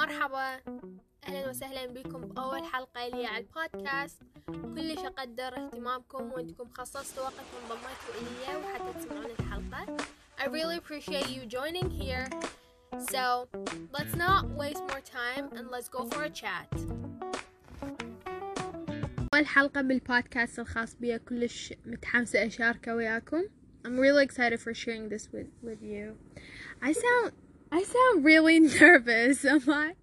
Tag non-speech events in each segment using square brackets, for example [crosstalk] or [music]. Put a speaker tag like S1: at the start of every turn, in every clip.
S1: مرحبا. أهلا وسهلا بكم بأول حلقة لي على البودكاست. كلش أقدر اهتمامكم وأنتم خصصتوا وقت وانضميتوا إلي وحتى تسمعون الحلقة. I really appreciate you joining here. So let's not waste more time and let's go for a chat. أول حلقة بالبودكاست الخاص بي كلش متحمسة أشاركه وياكم. I'm really excited for sharing this with, with you. I sound I sound really nervous. [laughs] Am I?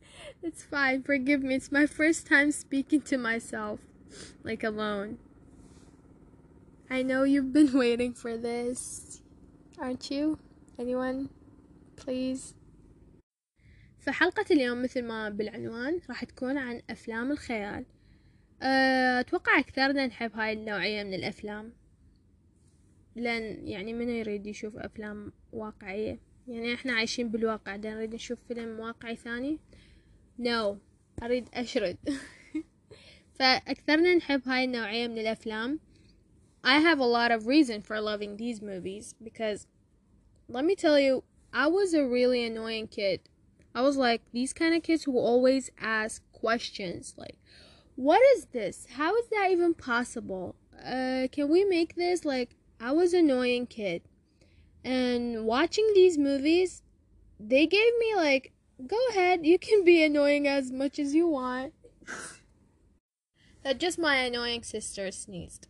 S1: It's fine. Forgive me. It's my first time speaking to myself, like alone. I know you've been waiting [laughs] for this, aren't you? Anyone? Please. فحلقة اليوم مثل ما بالعنوان راح تكون عن أفلام الخيال أه، أتوقع أكثرنا نحب هاي النوعية من الأفلام لأن يعني من يريد يشوف أفلام واقعية يعني إحنا عايشين بالواقع دا نريد نشوف فيلم واقعي ثاني no اريد اشرد فاكثرنا نحب هاي النوعية من الافلام I have a lot of reason for loving these movies because let me tell you I was a really annoying kid I was like these kind of kids who always ask questions like what is this how is that even possible uh can we make this like I was an annoying kid and watching these movies, they gave me like, go ahead, you can be annoying as much as you want. that just my annoying sister sneezed.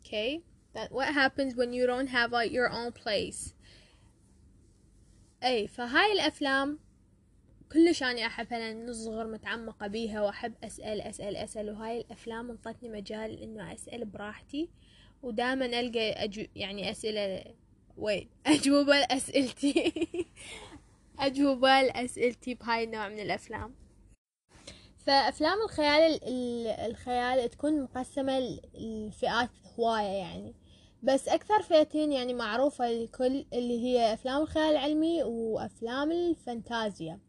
S1: Okay? That what happens when you don't have like, your own place. اي فهاي الافلام كلش اني احبها لان من صغر متعمقة بيها واحب اسأل اسأل اسأل وهاي الافلام انطتني مجال انه اسأل براحتي ودائما القى أجو يعني اسئلة وين [laughs] أجوبة لأسئلتي [laughs] أجوبة لأسئلتي بهاي النوع من الأفلام. فأفلام الخيال الخيال تكون مقسمة لفئات هواية يعني. بس أكثر فئتين يعني معروفة للكل اللي هي أفلام الخيال العلمي وأفلام الفانتازيا.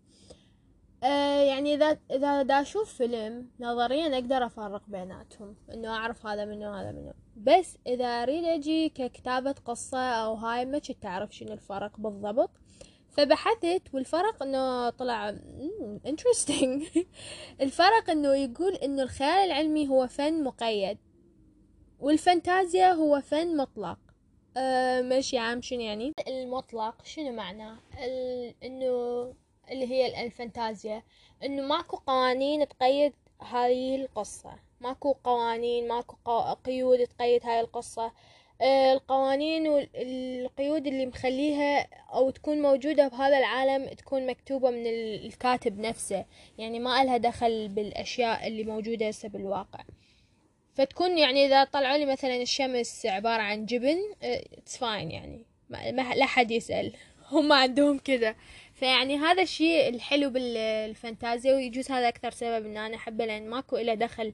S1: أه يعني إذا إذا دا أشوف فيلم نظريا أقدر أفرق بيناتهم إنه أعرف هذا منه هذا منه. بس إذا أريد أجي ككتابة قصة أو هاي ما كنت أعرف شنو الفرق بالضبط. فبحثت والفرق إنه طلع interesting. [laughs] الفرق إنه يقول إنه الخيال العلمي هو فن مقيد والفانتازيا هو فن مطلق. أه ماشي عام شنو يعني؟ المطلق شنو معناه؟ إنه اللي هي الفانتازيا إنه ماكو قوانين تقيد هاي القصة. ماكو قوانين ماكو قيود تقيد هاي القصة. آه، القوانين والقيود اللي مخليها أو تكون موجودة بهذا العالم تكون مكتوبة من الكاتب نفسه. يعني ما إلها دخل بالأشياء اللي موجودة هسه بالواقع فتكون يعني إذا طلعوا لي مثلا الشمس عبارة عن جبن it's fine يعني. لا حد يسأل. [laughs] هم عندهم كذا. فيعني هذا الشيء الحلو بالفانتازيا ويجوز هذا أكثر سبب إن أنا أحبه لأن ماكو إله دخل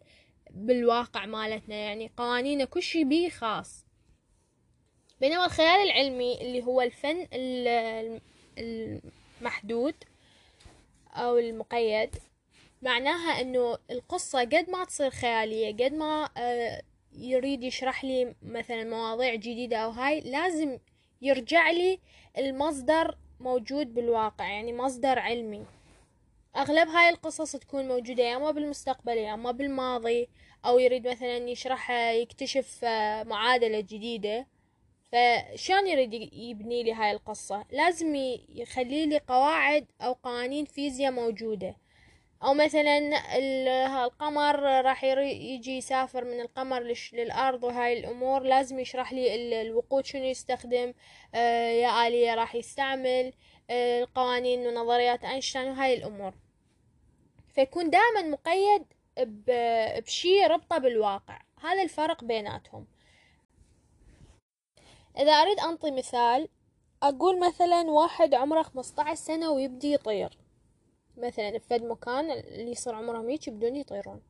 S1: بالواقع مالتنا. يعني قوانينه كل شي بيه خاص. بينما الخيال العلمي اللي هو الفن المحدود أو المقيد معناها إنه القصة قد ما تصير خيالية قد ما آه، يريد يشرح لي مثلا مواضيع جديدة أو هاي لازم يرجع لي المصدر موجود بالواقع يعني مصدر علمي. أغلب هاي القصص تكون موجودة يا ما بالمستقبل يا ما بالماضي أو يريد مثلا يشرح يكتشف آه، معادلة جديدة. فشان يريد يبني لي هاي القصة؟ لازم يخلي لي قواعد أو قوانين فيزياء موجودة. أو مثلا القمر راح يجي يسافر من القمر للأرض وهاي الأمور لازم يشرح لي الوقود شنو يستخدم آه، يا آلية راح يستعمل آه، القوانين ونظريات أينشتاين وهاي الأمور. فيكون دائما مقيد بشي ربطة بالواقع. هذا الفرق بيناتهم. إذا أريد أنطي مثال أقول مثلا واحد عمره 15 سنة ويبدي يطير. مثلا بفد مكان اللي يصير عمرهم هيك يبدون يطيرون.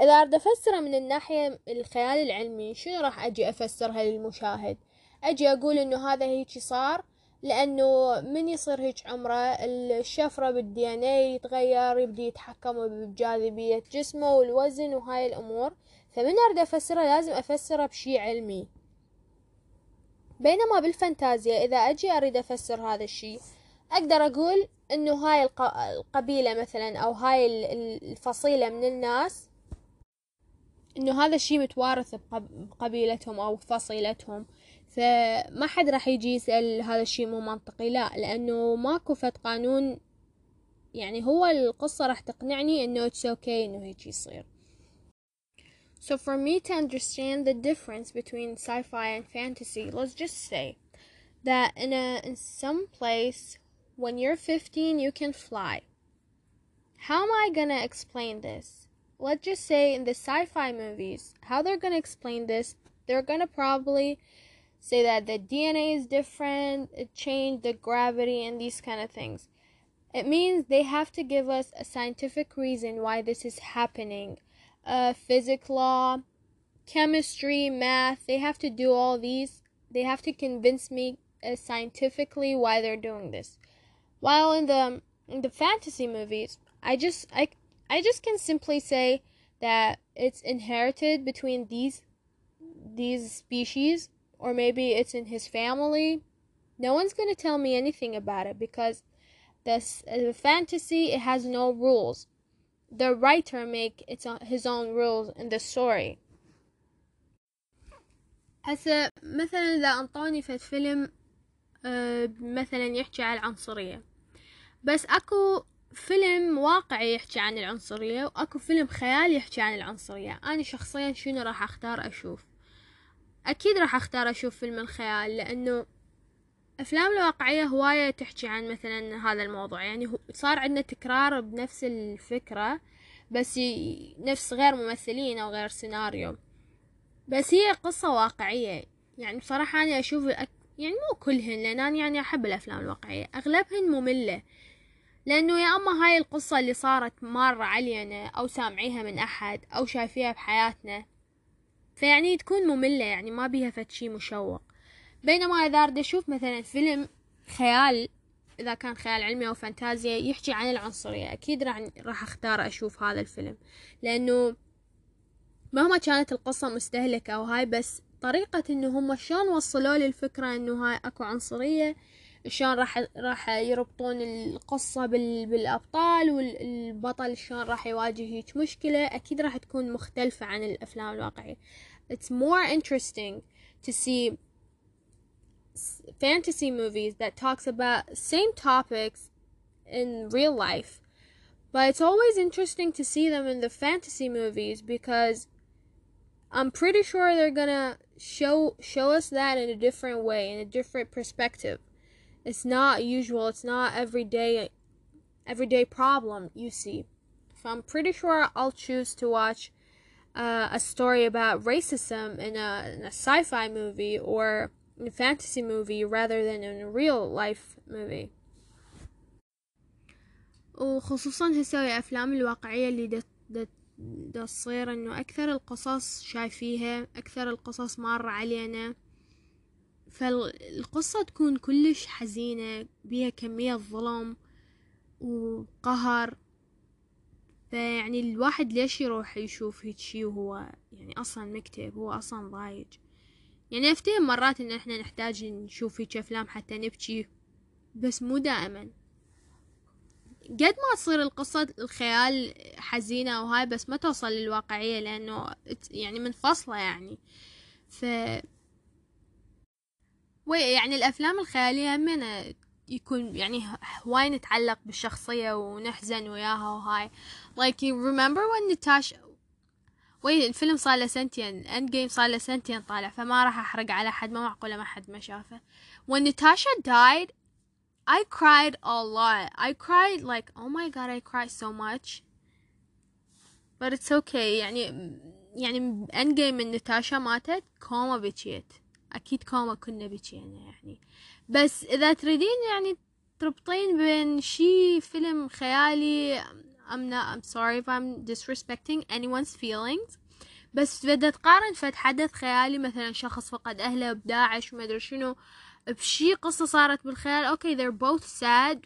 S1: إذا أريد أفسره من الناحية الخيال العلمي شنو راح أجي أفسرها للمشاهد؟ أجي أقول إنه هذا هيك صار لأنه من يصير هيك عمره؟ الشفرة بال DNA يتغير يبدي يتحكم بجاذبية جسمه والوزن وهاي الأمور. فمن أريد أفسره لازم أفسره بشي علمي. بينما بالفانتازيا إذا أجي أريد أفسر هذا الشي أقدر أقول إنه هاي القبيلة مثلا أو هاي الفصيلة من الناس إنه هذا الشي متوارث بقبيلتهم أو فصيلتهم. فما حد راح يجي يسأل هذا الشي مو منطقي لا لأنه ماكو فت قانون. يعني هو القصة راح تقنعني إنه it's okay إنه هيك يصير. So for me to understand the difference between sci-fi and fantasy, let's just say that in a in some place when you're 15 you can fly. How am I gonna explain this? Let's just say in the sci-fi movies, how they're gonna explain this, they're gonna probably say that the DNA is different, it changed the gravity and these kind of things. It means they have to give us a scientific reason why this is happening. Uh, physics law, chemistry, math, they have to do all these. They have to convince me uh, scientifically why they're doing this. While in the in the fantasy movies, I just I I just can simply say that it's inherited between these these species or maybe it's in his family. No one's going to tell me anything about it because this the fantasy it has no rules. The writer make its his own rules in the story. هسه مثلا إذا أنطوني في فيلم مثلا يحكي عن العنصرية بس أكو فيلم واقعي يحكي عن العنصرية وأكو فيلم خيالي يحكي عن العنصرية. أنا شخصيا شنو راح أختار أشوف؟ أكيد راح أختار أشوف فيلم الخيال لأنه أفلام الواقعية هواية تحكي عن مثلا هذا الموضوع. يعني صار عندنا تكرار بنفس الفكرة بس نفس غير ممثلين أو غير سيناريو. بس هي قصة واقعية. يعني بصراحة أنا أشوف يعني مو كلهن لأن أنا يعني أحب الأفلام الواقعية. أغلبهن مملة. لأنه يا أما هاي القصة اللي صارت مرة علينا أو سامعيها من أحد أو شايفيها بحياتنا فيعني تكون مملة يعني ما بيها فد شي مشوق. بينما إذا أريد أشوف مثلا فيلم خيال إذا كان خيال علمي أو فانتازيا يحكي عن العنصرية أكيد راح أختار أشوف هذا الفيلم. لأنه مهما كانت القصة مستهلكة أو هاي بس طريقة إنه هم شلون وصلوا لي الفكرة إنه هاي أكو عنصرية شلون راح راح يربطون القصة بال... بالأبطال والبطل شلون راح يواجه هيك مشكلة أكيد راح تكون مختلفة عن الأفلام الواقعية It's more interesting to see fantasy movies that talks about same topics in real life but it's always interesting to see them in the fantasy movies because I'm pretty sure they're gonna show show us that in a different way in a different perspective it's not usual it's not everyday everyday problem you see so i'm pretty sure i'll choose to watch uh, a story about racism in a, in a sci-fi movie or a fantasy movie rather than in a real life movie وخصوصا هسه الأفلام الواقعية اللي دا, دا, دا تصير إنه أكثر القصص شايفيها أكثر القصص مارة علينا فالقصة تكون كلش حزينة بيها كمية ظلم وقهر. فيعني الواحد ليش يروح يشوف هيك شي وهو يعني أصلا مكتئب هو أصلا ضايج. يعني أفتهم مرات إن إحنا نحتاج نشوف هيك أفلام حتى نبكي بس مو دائما. قد ما تصير القصة الخيال حزينة وهاي بس ما توصل للواقعية لأنه يعني منفصلة يعني. ف يعني الأفلام الخيالية همين يكون يعني هواي نتعلق بالشخصية ونحزن وياها وهاي. Like you remember when Natasha وي الفيلم صار له سنتين Endgame صار له سنتين طالع فما راح أحرق على حد ما معقولة ما حد ما شافه. When Natasha died I cried a lot. I cried like oh my god I cried so much. But it's okay. يعني يعني Endgame من نتاشا ماتت كوما بكيت أكيد كوما كنا بكينا يعني بس إذا تريدين يعني تربطين بين شي فيلم خيالي I'm not I'm sorry if I'm disrespecting anyone's feelings بس بدها تقارن فد حدث خيالي مثلا شخص فقد أهله بداعش وما أدري شنو بشي قصة صارت بالخيال okay they're both sad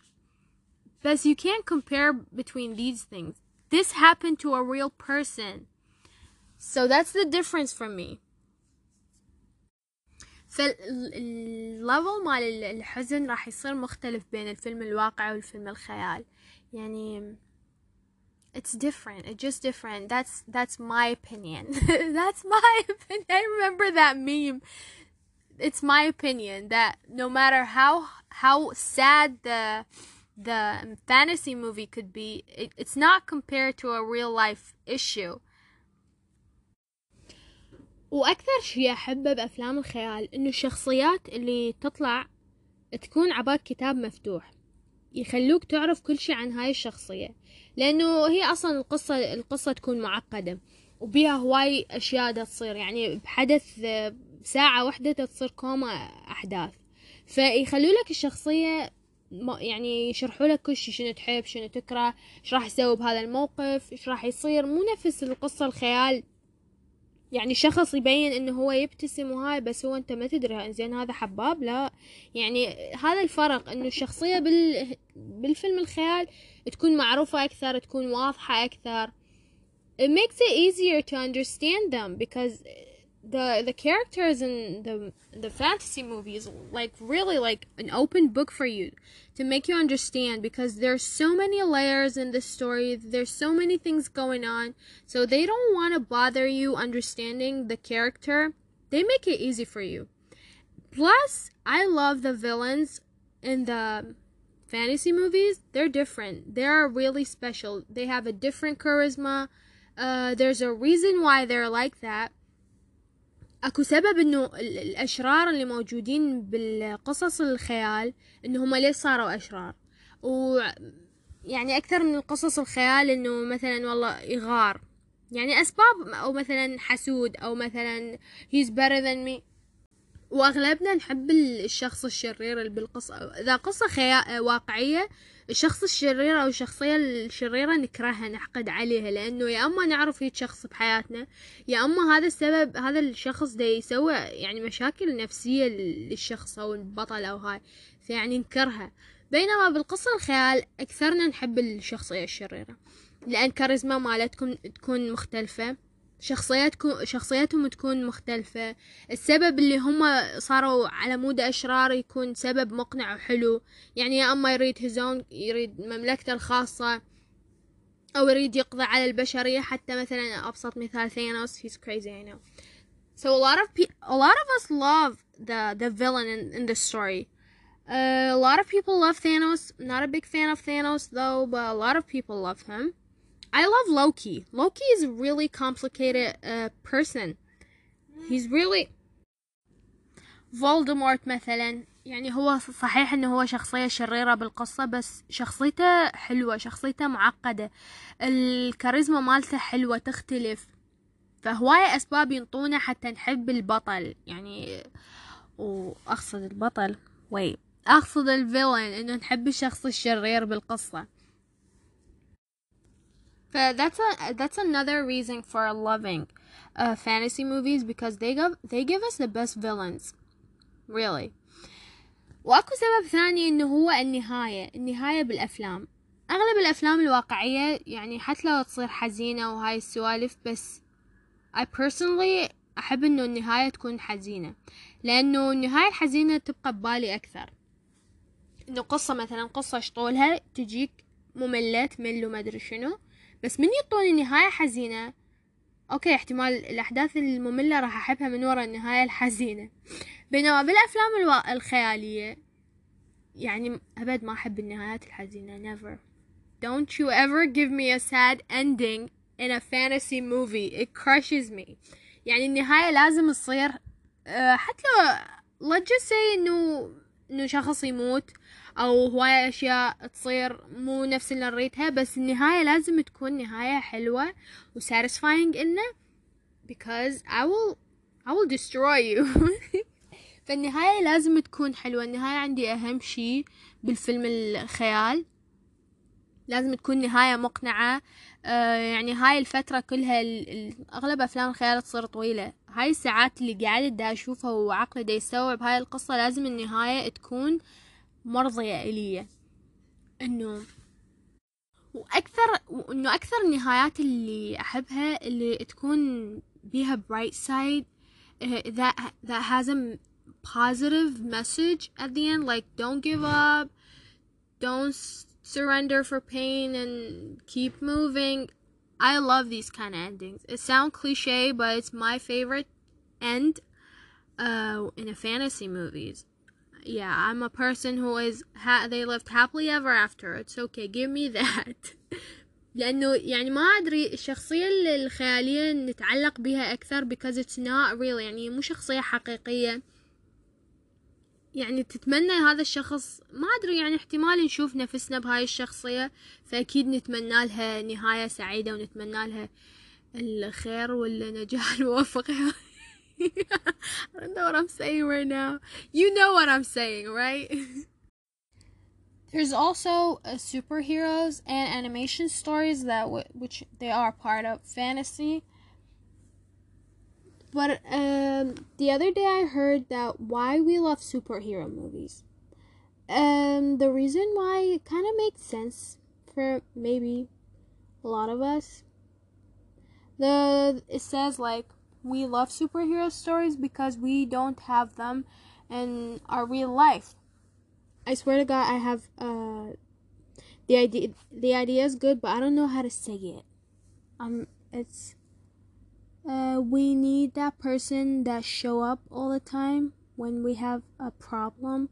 S1: بس you can't compare between these things this happened to a real person so that's the difference for me فالليفل مال الحزن راح يصير مختلف بين الفيلم الواقعي والفيلم الخيال يعني it's different it's just different that's that's my opinion [laughs] that's my opinion i remember that meme it's my opinion that no matter how how sad the the fantasy movie could be it, it's not compared to a real life issue وأكثر شي أحبه بأفلام الخيال إنه الشخصيات اللي تطلع تكون عباك كتاب مفتوح يخلوك تعرف كل شي عن هاي الشخصية لأنه هي أصلا القصة القصة تكون معقدة وبيها هواي أشياء دا تصير يعني بحدث ساعة واحدة تصير كوما أحداث فيخلوا لك الشخصية يعني يشرحوا لك كل شي شنو تحب شنو تكره إيش راح يسوي بهذا الموقف إيش راح يصير مو نفس القصة الخيال يعني شخص يبين إنه هو يبتسم وهاي بس هو أنت ما تدري زين هذا حباب لا. يعني هذا الفرق إنه الشخصية بال... بالفيلم الخيال تكون معروفة أكثر تكون واضحة أكثر. It makes it easier to understand them because the the characters in the the fantasy movies like really like an open book for you to make you understand because there's so many layers in the story. There's so many things going on. So they don't want to bother you understanding the character. They make it easy for you. Plus i love the villains in the fantasy movies. They're different. They're really special. They have a different charisma. Uh, there's a reason why they're like that أكو سبب إنه الأشرار اللي موجودين بالقصص الخيال إنه هم ليش صاروا أشرار؟ و يعني أكثر من القصص الخيال إنه مثلا والله يغار يعني أسباب أو مثلا حسود أو مثلا he's better than me. وأغلبنا نحب الشخص الشرير اللي بالقصة اذا قصة خيال واقعية الشخص الشرير أو الشخصية الشريرة نكرهها نحقد عليها لأنه يا أما نعرف هيك شخص بحياتنا يا أما هذا السبب هذا الشخص ده يسوي يعني مشاكل نفسية للشخص أو البطل أو هاي فيعني نكرهها. بينما بالقصة الخيال أكثرنا نحب الشخصية الشريرة لأن كاريزما مالتكم تكون مختلفة. شخصياتكم شخصياتهم تكون مختلفة. السبب اللي هم صاروا على مود أشرار يكون سبب مقنع وحلو. يعني يا أما يريد هزون يريد مملكته الخاصة أو يريد يقضي على البشرية. حتى مثلا أبسط مثال ثانوس he's crazy I know. So a lot of pe- a lot of us love the the villain in, in the story. Uh, a lot of people love Thanos. Not a big fan of Thanos though but a lot of people love him. I love Loki. Loki is a really complicated uh, person. He's really Voldemort مثلا. يعني هو صحيح انه هو شخصية شريرة بالقصة بس شخصيته حلوة شخصيته معقدة. الكاريزما مالته حلوة تختلف. فهواية أسباب ينطونا حتى نحب البطل. يعني واقصد البطل. وي أقصد ال villain إنه نحب الشخص الشرير بالقصة. But that's a that's another reason for loving uh, fantasy movies because they give they give us the best villains, really. وأكو سبب ثاني إنه هو النهاية النهاية بالأفلام. أغلب الأفلام الواقعية يعني حتى لو تصير حزينة وهاي السوالف بس I personally أحب إنه النهاية تكون حزينة. لأنه النهاية الحزينة تبقى ببالي أكثر. إنه قصة مثلا قصة شطولها تجيك مملة تمل وما أدري شنو. بس من يعطوني نهاية حزينة. أوكي احتمال الأحداث المملة راح أحبها من ورا النهاية الحزينة. بينما بالأفلام ألو... الخيالية يعني أبد ما أحب النهايات الحزينة never. Don't you ever give me a sad ending in a fantasy movie. It crushes me. يعني النهاية لازم تصير أه حتى لو let's just say إنه إنه شخص يموت أو هواية أشياء تصير مو نفس اللي نريدها بس النهاية لازم تكون نهاية حلوة و satisfying إنه because I will I will destroy you. [laughs] فالنهاية لازم تكون حلوة. النهاية عندي أهم شي بالفيلم الخيال. لازم تكون نهاية مقنعة. آه يعني هاي الفترة كلها أغلب أفلام الخيال تصير طويلة. هاي الساعات اللي قاعدة دا أشوفها وعقلي دا يستوعب هاي القصة لازم النهاية تكون مرضية إلي إنه وأكثر وإنه أكثر النهايات اللي أحبها اللي تكون بيها bright side uh, that that has a positive message at the end like don't give up don't surrender for pain and keep moving i love these kind of endings it sounds cliche but it's my favorite end uh in a fantasy movies yeah i'm a person who is ha- they lived happily ever after. It's okay give me that. [laughs] لأنه يعني ما أدري الشخصية الخيالية نتعلق بها أكثر because it's not real. يعني مو شخصية حقيقية. يعني تتمنى هذا الشخص ما أدري يعني احتمال نشوف نفسنا بهاي الشخصية فأكيد نتمنى لها نهاية سعيدة ونتمنى لها الخير والنجاح [laughs] الموفقة [laughs] I don't know what I'm saying right now. You know what I'm saying, right? [laughs] There's also uh, superheroes and animation stories that w- which they are part of fantasy. But um, the other day I heard that why we love superhero movies. Um, the reason why it kind of makes sense for maybe a lot of us. The it says like we love superhero stories because we don't have them in our real life. I swear to God, I have uh the idea. The idea is good, but I don't know how to say it. Um, it's uh we need that person that show up all the time when we have a problem.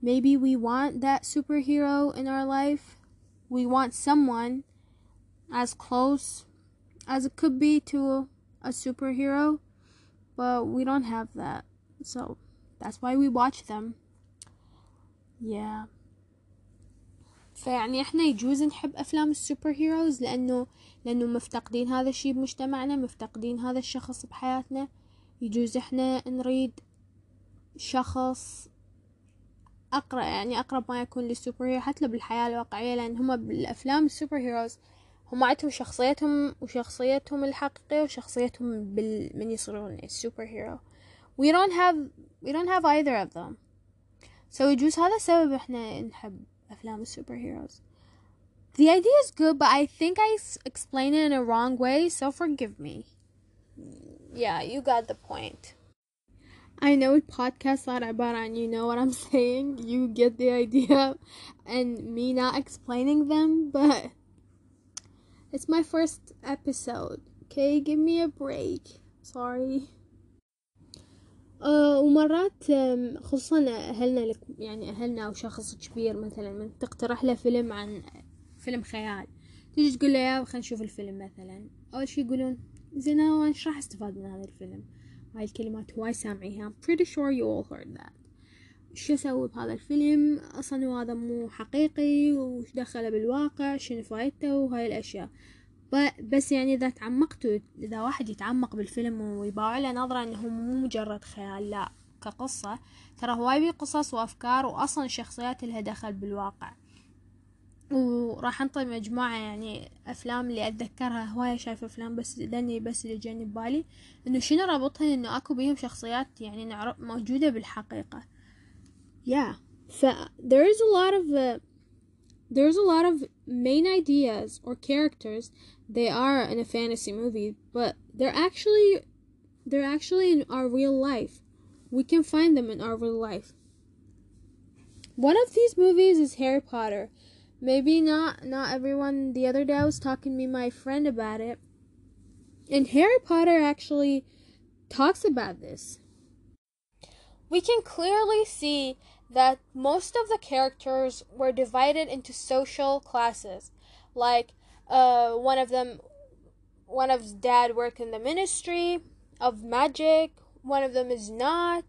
S1: Maybe we want that superhero in our life. We want someone as close as it could be to a superhero, but we don't have that. So that's why we watch them. Yeah. فيعني إحنا يجوز نحب أفلام السوبر هيروز لأنه لأنه مفتقدين هذا الشيء بمجتمعنا مفتقدين هذا الشخص بحياتنا يجوز إحنا نريد شخص اقرا يعني أقرب ما يكون لل superhero حتى بالحياة الواقعية لأن هم بالأفلام ال superheroes هم عندهم شخصيتهم وشخصيتهم الحقيقية وشخصيتهم بال... من يصيرون السوبر هيرو we don't have we don't have either of them so يجوز هذا السبب احنا نحب افلام السوبر هيروز the idea is good but I think I s- explain it in a wrong way so forgive me yeah you got the point I know البودكاست صار عبارة عن you know what I'm [laughs] saying you get the idea and me not explaining them but it's my first episode. Okay give me a break. Sorry. أه ومرات خصوصا أهلنا لك يعني أهلنا أو شخص كبير مثلا من تقترح له فيلم عن فيلم خيال. تيجي تقول له يا خلينا نشوف الفيلم مثلا. أول شي يقولون زين أنا راح أستفاد من هذا الفيلم؟ هاي الكلمات هواي سامعيها. I'm pretty sure you all heard that. شو أسوي بهذا الفيلم؟ أصلا هذا مو حقيقي وش دخله بالواقع؟ شنو فايدته؟ وهاي الأشياء. بس يعني إذا تعمقتوا إذا واحد يتعمق بالفيلم ويباع له نظرة إنه مو مجرد خيال لا كقصة. ترى هواي بيه قصص وأفكار واصلا الشخصيات لها دخل بالواقع. وراح أنطي مجموعة يعني أفلام اللي أتذكرها هواية شايفة أفلام بس لاني بس اللي جاني ببالي إنه شنو ربطها إنه أكو بيهم شخصيات يعني موجودة بالحقيقة. Yeah. ف there is a lot of uh, there's a lot of main ideas or characters. They are in a fantasy movie but they're actually they're actually in our real life. We can find them in our real life. One of these movies is harry potter. Maybe not not everyone the other day i was talking to me my friend about it. And harry potter actually talks about this. We can clearly see that most of the characters were divided into social classes. Like, uh, one of them, one of dad worked in the ministry of magic. One of them is not.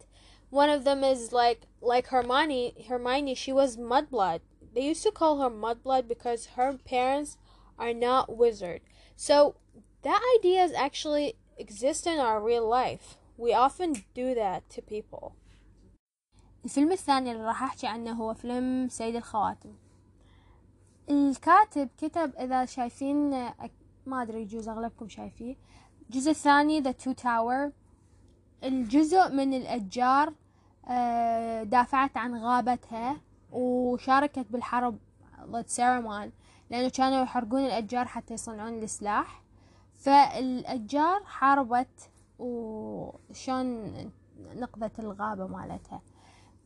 S1: One of them is like like Hermione. Hermione, she was mudblood. They used to call her mudblood because her parents are not wizard. So that idea is actually exist in our real life. We often do that to people. الفيلم الثاني اللي راح أحكي عنه هو فيلم سيد الخواتم. الكاتب كتب إذا شايفين ما أدري يجوز أغلبكم شايفيه. الجزء الثاني The Two Tower. الجزء من الأشجار آه، دافعت عن غابتها وشاركت بالحرب ضد سارومان لأنه كانوا يحرقون الأشجار حتى يصنعون السلاح. فالأشجار حاربت وشون نقذت الغابة مالتها.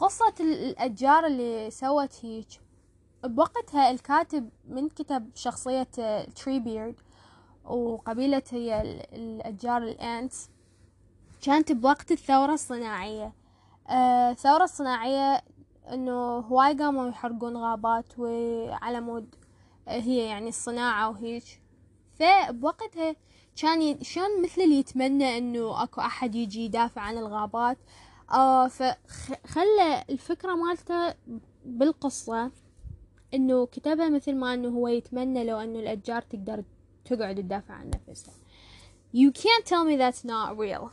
S1: قصة الأشجار اللي سوت هيك. بوقتها الكاتب من كتب شخصية Treebeard وقبيلة هي الأشجار ال Ents كانت بوقت الثورة الصناعية. آه، الثورة الصناعية إنه هواي قاموا يحرقون غابات وعلى مود هي يعني الصناعة وهيج فبوقتها كان شلون مثل اللي يتمنى إنه أكو أحد يجي يدافع عن الغابات؟ آه فخلى الفكرة مالته بالقصة انه كتبها مثل ما انه هو يتمنى لو انه الاشجار تقدر تقعد تدافع عن نفسها You can't tell me that's not real.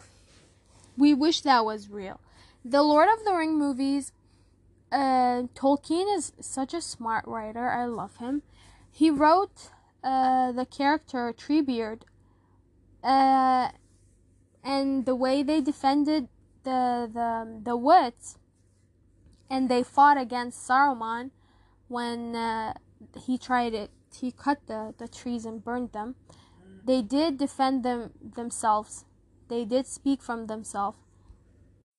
S1: We wish that was real. The Lord of the Ring movies, uh, Tolkien is such a smart writer. I love him. He wrote uh, the character Treebeard, uh, and the way they defended the the the woods, and they fought against Saruman when uh, he tried it. He cut the, the trees and burned them. They did defend them themselves. They did speak from themselves.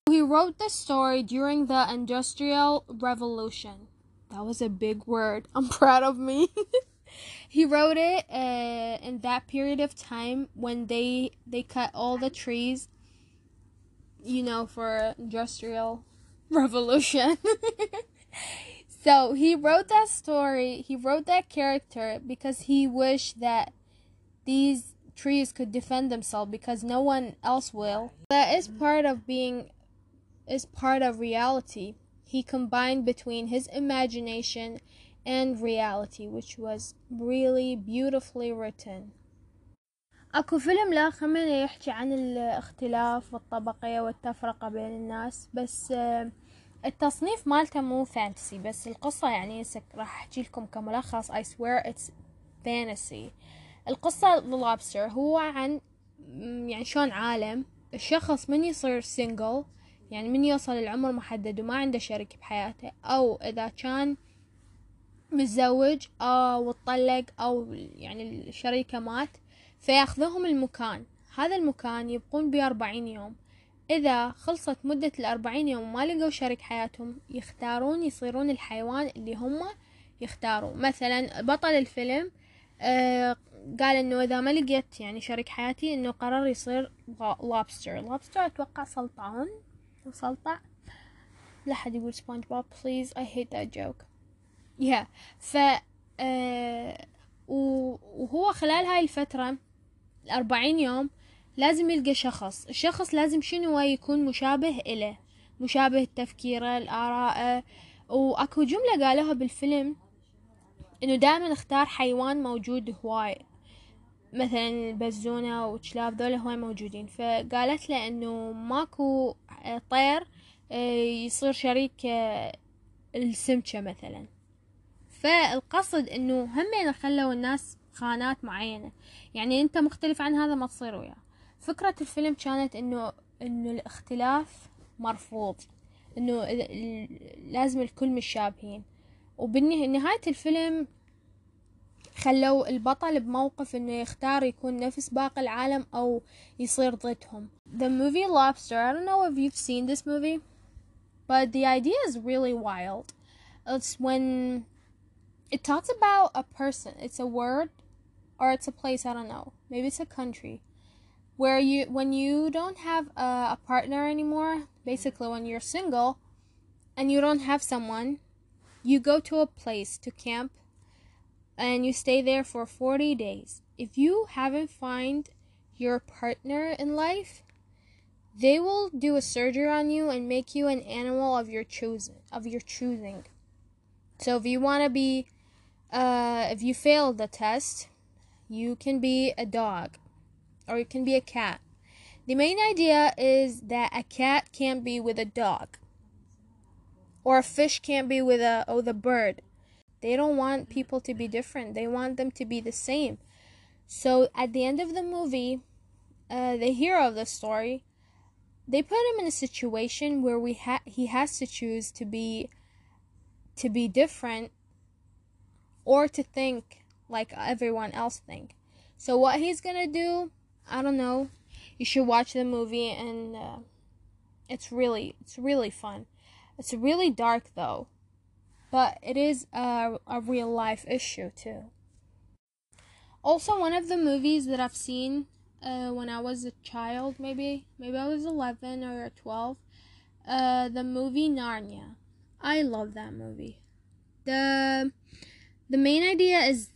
S1: He wrote the story during the Industrial Revolution. That was a big word. [laughs] I'm proud of me. [laughs] he wrote it uh, in that period of time when they they cut all the trees you know for industrial [laughs] revolution. [laughs] So he wrote that story he wrote that character because he wished that these trees could defend themselves because no one else will. That is part of being is part of reality. He combined between his imagination and reality which was really beautifully written أكو فيلم لا خمينة يحكي عن الاختلاف والطبقية والتفرقة بين الناس بس التصنيف مالته مو فانتسي بس القصة يعني راح أحكي لكم كملخص I swear it's fantasy. القصة The هو عن يعني شلون عالم الشخص من يصير سينجل يعني من يوصل العمر محدد وما عنده شريك بحياته أو إذا كان متزوج أو اتطلق أو يعني الشريكة مات فياخذهم المكان. هذا المكان يبقون بيه أربعين يوم. إذا خلصت مدة الأربعين يوم وما لقوا شريك حياتهم يختارون يصيرون الحيوان اللي هم يختاروا. مثلا بطل الفيلم آه قال إنه إذا ما لقيت يعني شريك حياتي إنه قرر يصير lobster lobster أتوقع سلطعون سلطع لا حد يقول SpongeBob please I hate that joke. Yeah. ف آه وهو خلال هاي الفترة الأربعين يوم لازم يلقى شخص. الشخص لازم شنو يكون مشابه إله مشابه تفكيره الآراء. وأكو جملة قالوها بالفيلم إنه دائما اختار حيوان موجود هواي. مثلا البزونة وكلاب ذولا هواي موجودين. فقالت له إنه ماكو طير آه، يصير شريك آه، السمكة مثلا. فالقصد إنه همين خلوا الناس خانات معينة. يعني أنت مختلف عن هذا ما تصير وياه. فكرة الفيلم كانت إنه إنه الاختلاف مرفوض. إنه لازم الكل مشابهين وبنهاية الفيلم خلوا البطل بموقف إنه يختار يكون نفس باقي العالم أو يصير ضدهم. The movie Lobster I don't know if you've seen this movie but the idea is really wild. It's when it talks about a person. It's a word or it's a place i don't know maybe it's a country where you when you don't have a, a partner anymore basically when you're single and you don't have someone you go to a place to camp and you stay there for 40 days. If you haven't find your partner in life they will do a surgery on you and make you an animal of your choosing of your choosing. So if you want to be uh, if you fail the test, you can be a dog or you can be a cat. The main idea is that a cat can't be with a dog or a fish can't be with a with the bird. They don't want people to be different. They want them to be the same. So at the end of the movie, uh, the hero of the story, they put him in a situation where we ha- he has to choose to be to be different or to think like everyone else think. So what he's gonna do, I don't know. You should watch the movie, and uh, it's really it's really fun. It's really dark though, but it is a, a real life issue too. Also, one of the movies that I've seen uh, when I was a child, maybe maybe I was eleven or twelve, uh, the movie Narnia. I love that movie. the The main idea is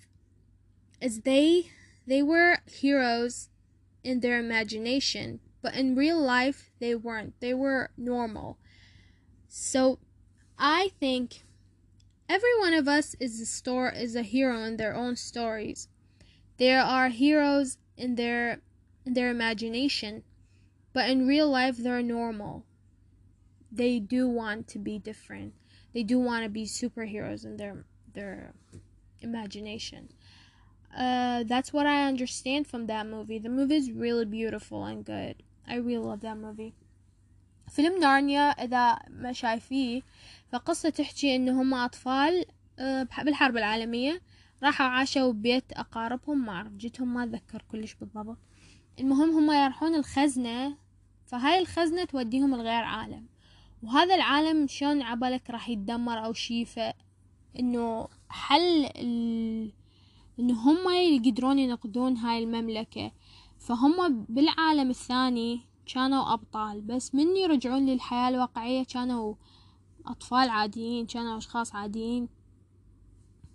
S1: is they they were heroes in their imagination, but in real life they weren't. They were normal. So I think every one of us is a store is a hero in their own stories. There are heroes in their in their imagination, but in real life they're normal. They do want to be different. They do want to be superheroes in their their imagination. Uh, that's what I understand from that movie. The movie is really beautiful and good. I really love that movie. فيلم نارنيا إذا ما شايفيه فقصة تحكي إن هم أطفال بالحرب العالمية راحوا عاشوا ببيت أقاربهم ما أعرف جيتهم ما أتذكر كلش بالضبط المهم هم يروحون الخزنة فهاي الخزنة توديهم لغير عالم وهذا العالم شلون عبالك راح يتدمر أو شي فإنه حل ال... إنه هم يقدرون ينقذون هاي المملكة. فهم بالعالم الثاني كانوا أبطال بس من يرجعون للحياة الواقعية كانوا أطفال عاديين كانوا أشخاص عاديين.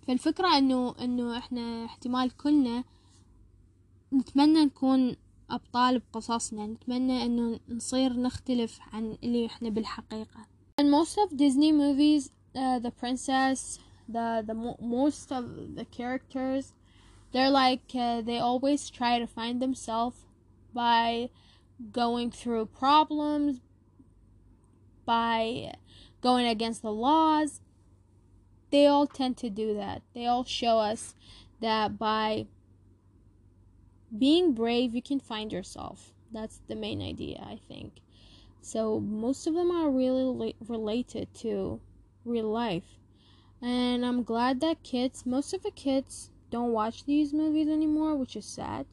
S1: فالفكرة إنه إنه إحنا احتمال كلنا نتمنى نكون أبطال بقصصنا نتمنى إنه نصير نختلف عن اللي إحنا بالحقيقة. And most of Disney movies uh, the princess the the mo- most of the characters they're like uh, they always try to find themselves by going through problems by going against the laws. They all tend to do that. They all show us that by being brave you can find yourself. That's the main idea i think. So most of them are really related to real life and i'm glad that kids most of the kids don't watch these movies anymore which is sad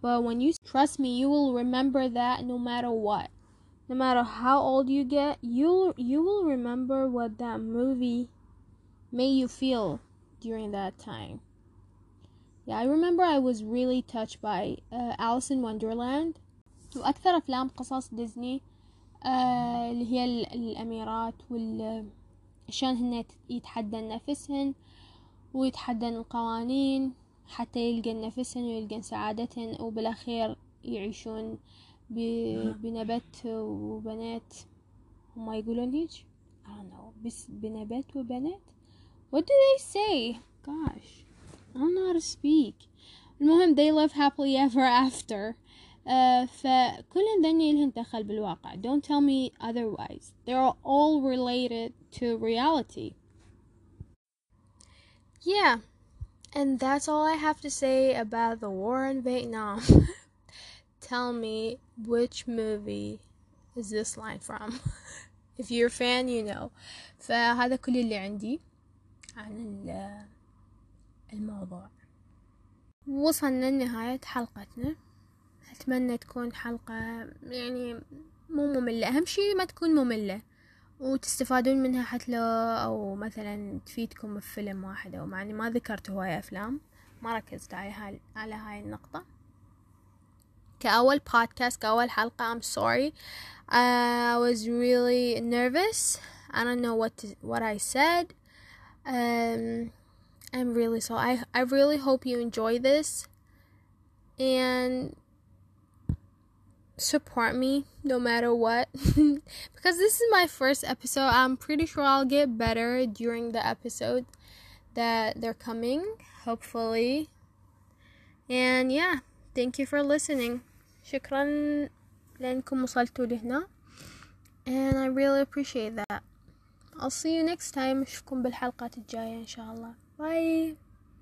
S1: but when you trust me you will remember that no matter what no matter how old you get you'll you will remember what that movie made you feel during that time yeah, I remember I was really touched by uh, Alice in Wonderland وأكثر أفلام قصص ديزني آه اللي هي الأميرات وال شلون هن يتحدن نفسهن ويتحدن القوانين حتى يلقن نفسهن ويلقن سعادتهن وبالأخير يعيشون بنبت وبنات. هما يقولون هيج I don't know. بس بنبت وبنات؟ What do they say? Gosh. I don't know how to speak. المهم they live happily ever after. Uh, فكل ذني لهن دخل بالواقع. Don't tell me otherwise. They're all related to reality yeah and that's all I have to say about the war in Vietnam [laughs] tell me which movie is this line from [laughs] if you're a fan you know فهذا كل اللي عندي عن الموضوع وصلنا لنهاية حلقتنا أتمنى تكون حلقة يعني مو مملة أهم شي ما تكون مملة وتستفادون منها حتى لو أو مثلا تفيدكم بفيلم واحد أو معني ما ذكرت هواية أفلام. ما ركزت على هاي على هاي النقطة. كأول بودكاست كأول حلقة I'm sorry. I was really nervous. I don't know what to, what I said. Um I'm really so I I really hope you enjoy this. And support me no matter what because [laughs] this is my first episode. I'm pretty sure I'll get better during the episode that they're coming, hopefully. And yeah, thank you for listening. شكرا لأنكم وصلتوا لهنا and I really appreciate that. I'll see you next time أشوفكم بالحلقات الجاية إن شاء الله. Bye.